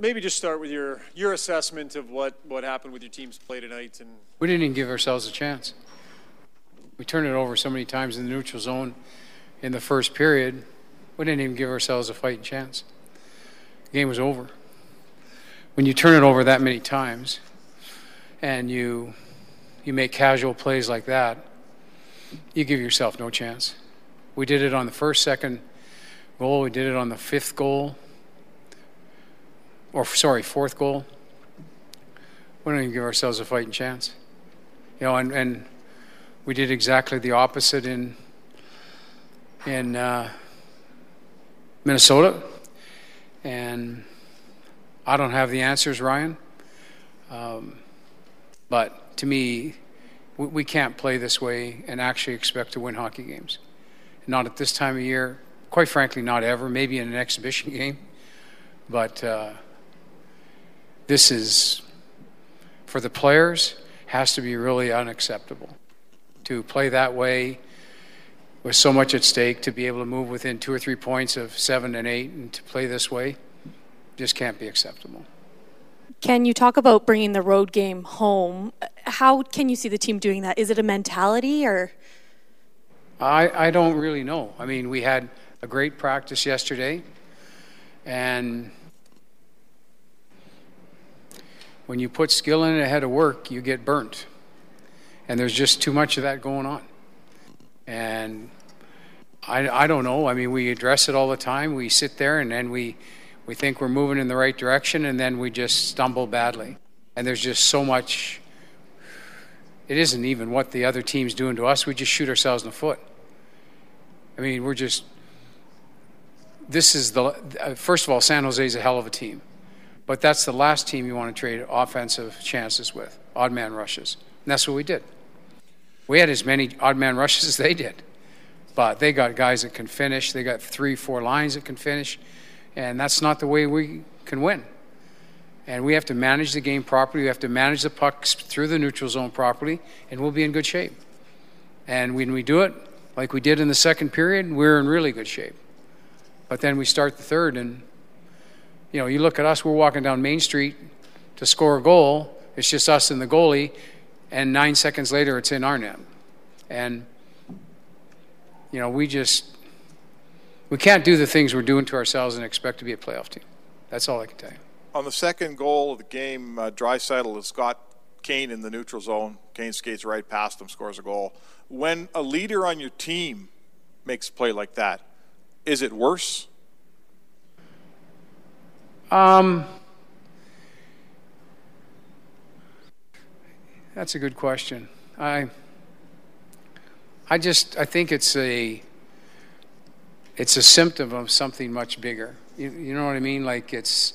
Maybe just start with your your assessment of what what happened with your team's play tonight and We didn't even give ourselves a chance. We turned it over so many times in the neutral zone in the first period. We didn't even give ourselves a fighting chance. The game was over. When you turn it over that many times and you you make casual plays like that, you give yourself no chance. We did it on the first, second goal. We did it on the fifth goal, or sorry, fourth goal. We don't even give ourselves a fighting chance. You know, and, and we did exactly the opposite in in uh, Minnesota. And I don't have the answers, Ryan. Um, but to me, we, we can't play this way and actually expect to win hockey games. Not at this time of year. Quite frankly, not ever. Maybe in an exhibition game. But uh, this is, for the players, has to be really unacceptable. To play that way with so much at stake, to be able to move within two or three points of seven and eight, and to play this way, just can't be acceptable. Can you talk about bringing the road game home? How can you see the team doing that? Is it a mentality or? I, I don't really know. I mean, we had a great practice yesterday, and when you put skill in it ahead of work, you get burnt. And there's just too much of that going on. And I, I don't know. I mean, we address it all the time. We sit there and then we, we think we're moving in the right direction, and then we just stumble badly. And there's just so much. It isn't even what the other team's doing to us. We just shoot ourselves in the foot. I mean, we're just. This is the. uh, First of all, San Jose is a hell of a team. But that's the last team you want to trade offensive chances with, odd man rushes. And that's what we did. We had as many odd man rushes as they did. But they got guys that can finish. They got three, four lines that can finish. And that's not the way we can win. And we have to manage the game properly. We have to manage the pucks through the neutral zone properly, and we'll be in good shape. And when we do it, like we did in the second period, we're in really good shape. But then we start the third, and you know, you look at us, we're walking down Main Street to score a goal. It's just us and the goalie, and nine seconds later, it's in our net. And, you know, we just, we can't do the things we're doing to ourselves and expect to be a playoff team. That's all I can tell you. On the second goal of the game, uh, Draisaitl has got Kane in the neutral zone. Kane skates right past him, scores a goal. When a leader on your team makes a play like that, is it worse? Um, that's a good question. I, I just I think it's a, it's a symptom of something much bigger. You, you know what I mean? Like it's,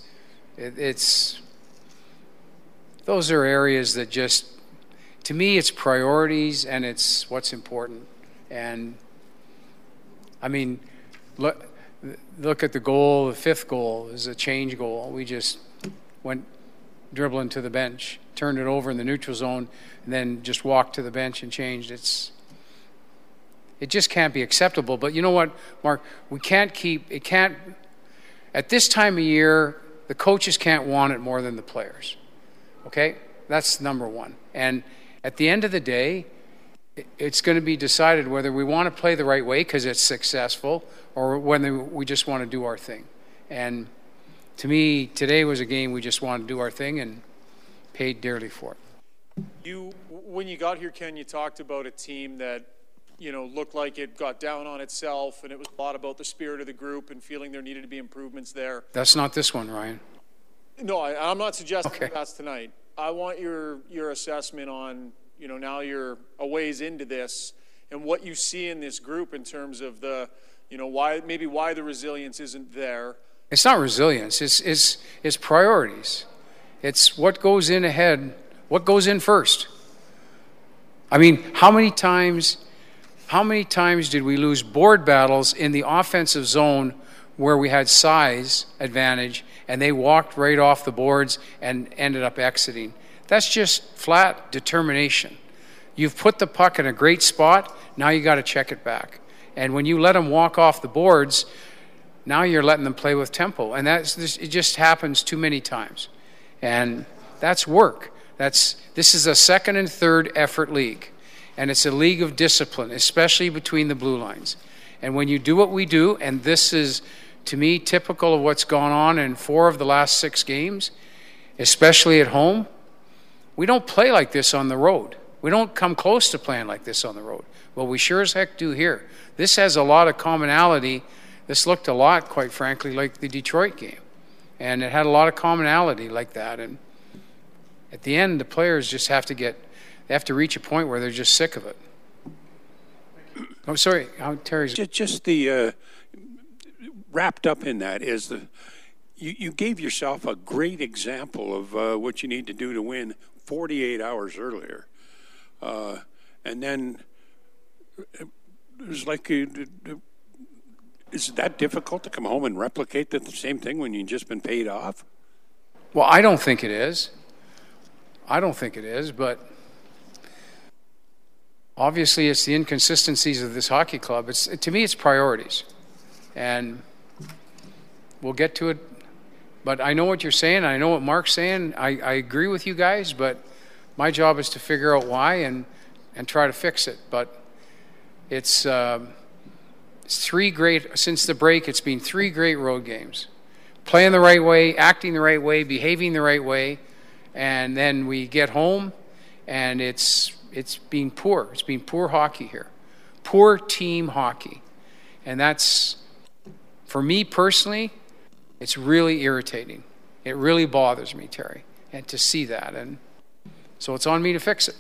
it, it's. Those are areas that just, to me, it's priorities and it's what's important. And, I mean, look look at the goal, the fifth goal is a change goal. We just went dribbling to the bench, turned it over in the neutral zone, and then just walked to the bench and changed. It's it just can't be acceptable. But you know what, Mark? We can't keep it can't at this time of year, the coaches can't want it more than the players. Okay? That's number one. And at the end of the day, it's going to be decided whether we want to play the right way because it's successful or whether we just want to do our thing. And to me, today was a game we just wanted to do our thing and paid dearly for it. You, when you got here, Ken, you talked about a team that, you know, looked like it got down on itself, and it was a lot about the spirit of the group and feeling there needed to be improvements there. That's not this one, Ryan. No, I, I'm not suggesting Okay. that's tonight. I want your your assessment on, you know, now you're a ways into this, and what you see in this group in terms of the, you know, why maybe why the resilience isn't there. It's not resilience. It's it's it's priorities. It's what goes in ahead What goes in first? I mean, how many times how many times did we lose board battles in the offensive zone where we had size advantage and they walked right off the boards and ended up exiting? That's just flat determination. You've put the puck in a great spot, now you got to check it back. And when you let them walk off the boards, now you're letting them play with tempo. And that's it just happens too many times. And that's work. That's this is a second and third effort league. And it's a league of discipline, especially between the blue lines. And when you do what we do, and this is to me typical of what's gone on in four of the last six games, especially at home, we don't play like this on the road. We don't come close to playing like this on the road. Well, we sure as heck do here. This has a lot of commonality. This looked a lot, quite frankly, like the Detroit game. And it had a lot of commonality like that. And at the end, the players just have to get, they have to reach a point where they're just sick of it. Oh, sorry, oh, Terry's. Just, just the uh, wrapped up in that is the you, you gave yourself a great example of uh, what you need to do to win 48 hours earlier. Uh, and then it was like, is that difficult to come home and replicate the same thing when you've just been paid off? Well, I don't think it is. I don't think it is, but obviously it's the inconsistencies of this hockey club. It's to me, it's priorities, and we'll get to it. But I know what you're saying. I know what Mark's saying. I, I agree with you guys, but my job is to figure out why and and try to fix it. But it's, um, it's three great since the break. It's been three great road games, playing the right way, acting the right way, behaving the right way, and then we get home, and it's it's been poor. It's been poor hockey here, poor team hockey, and that's for me personally. It's really irritating. It really bothers me, Terry, and to see that and. So it's on me to fix it.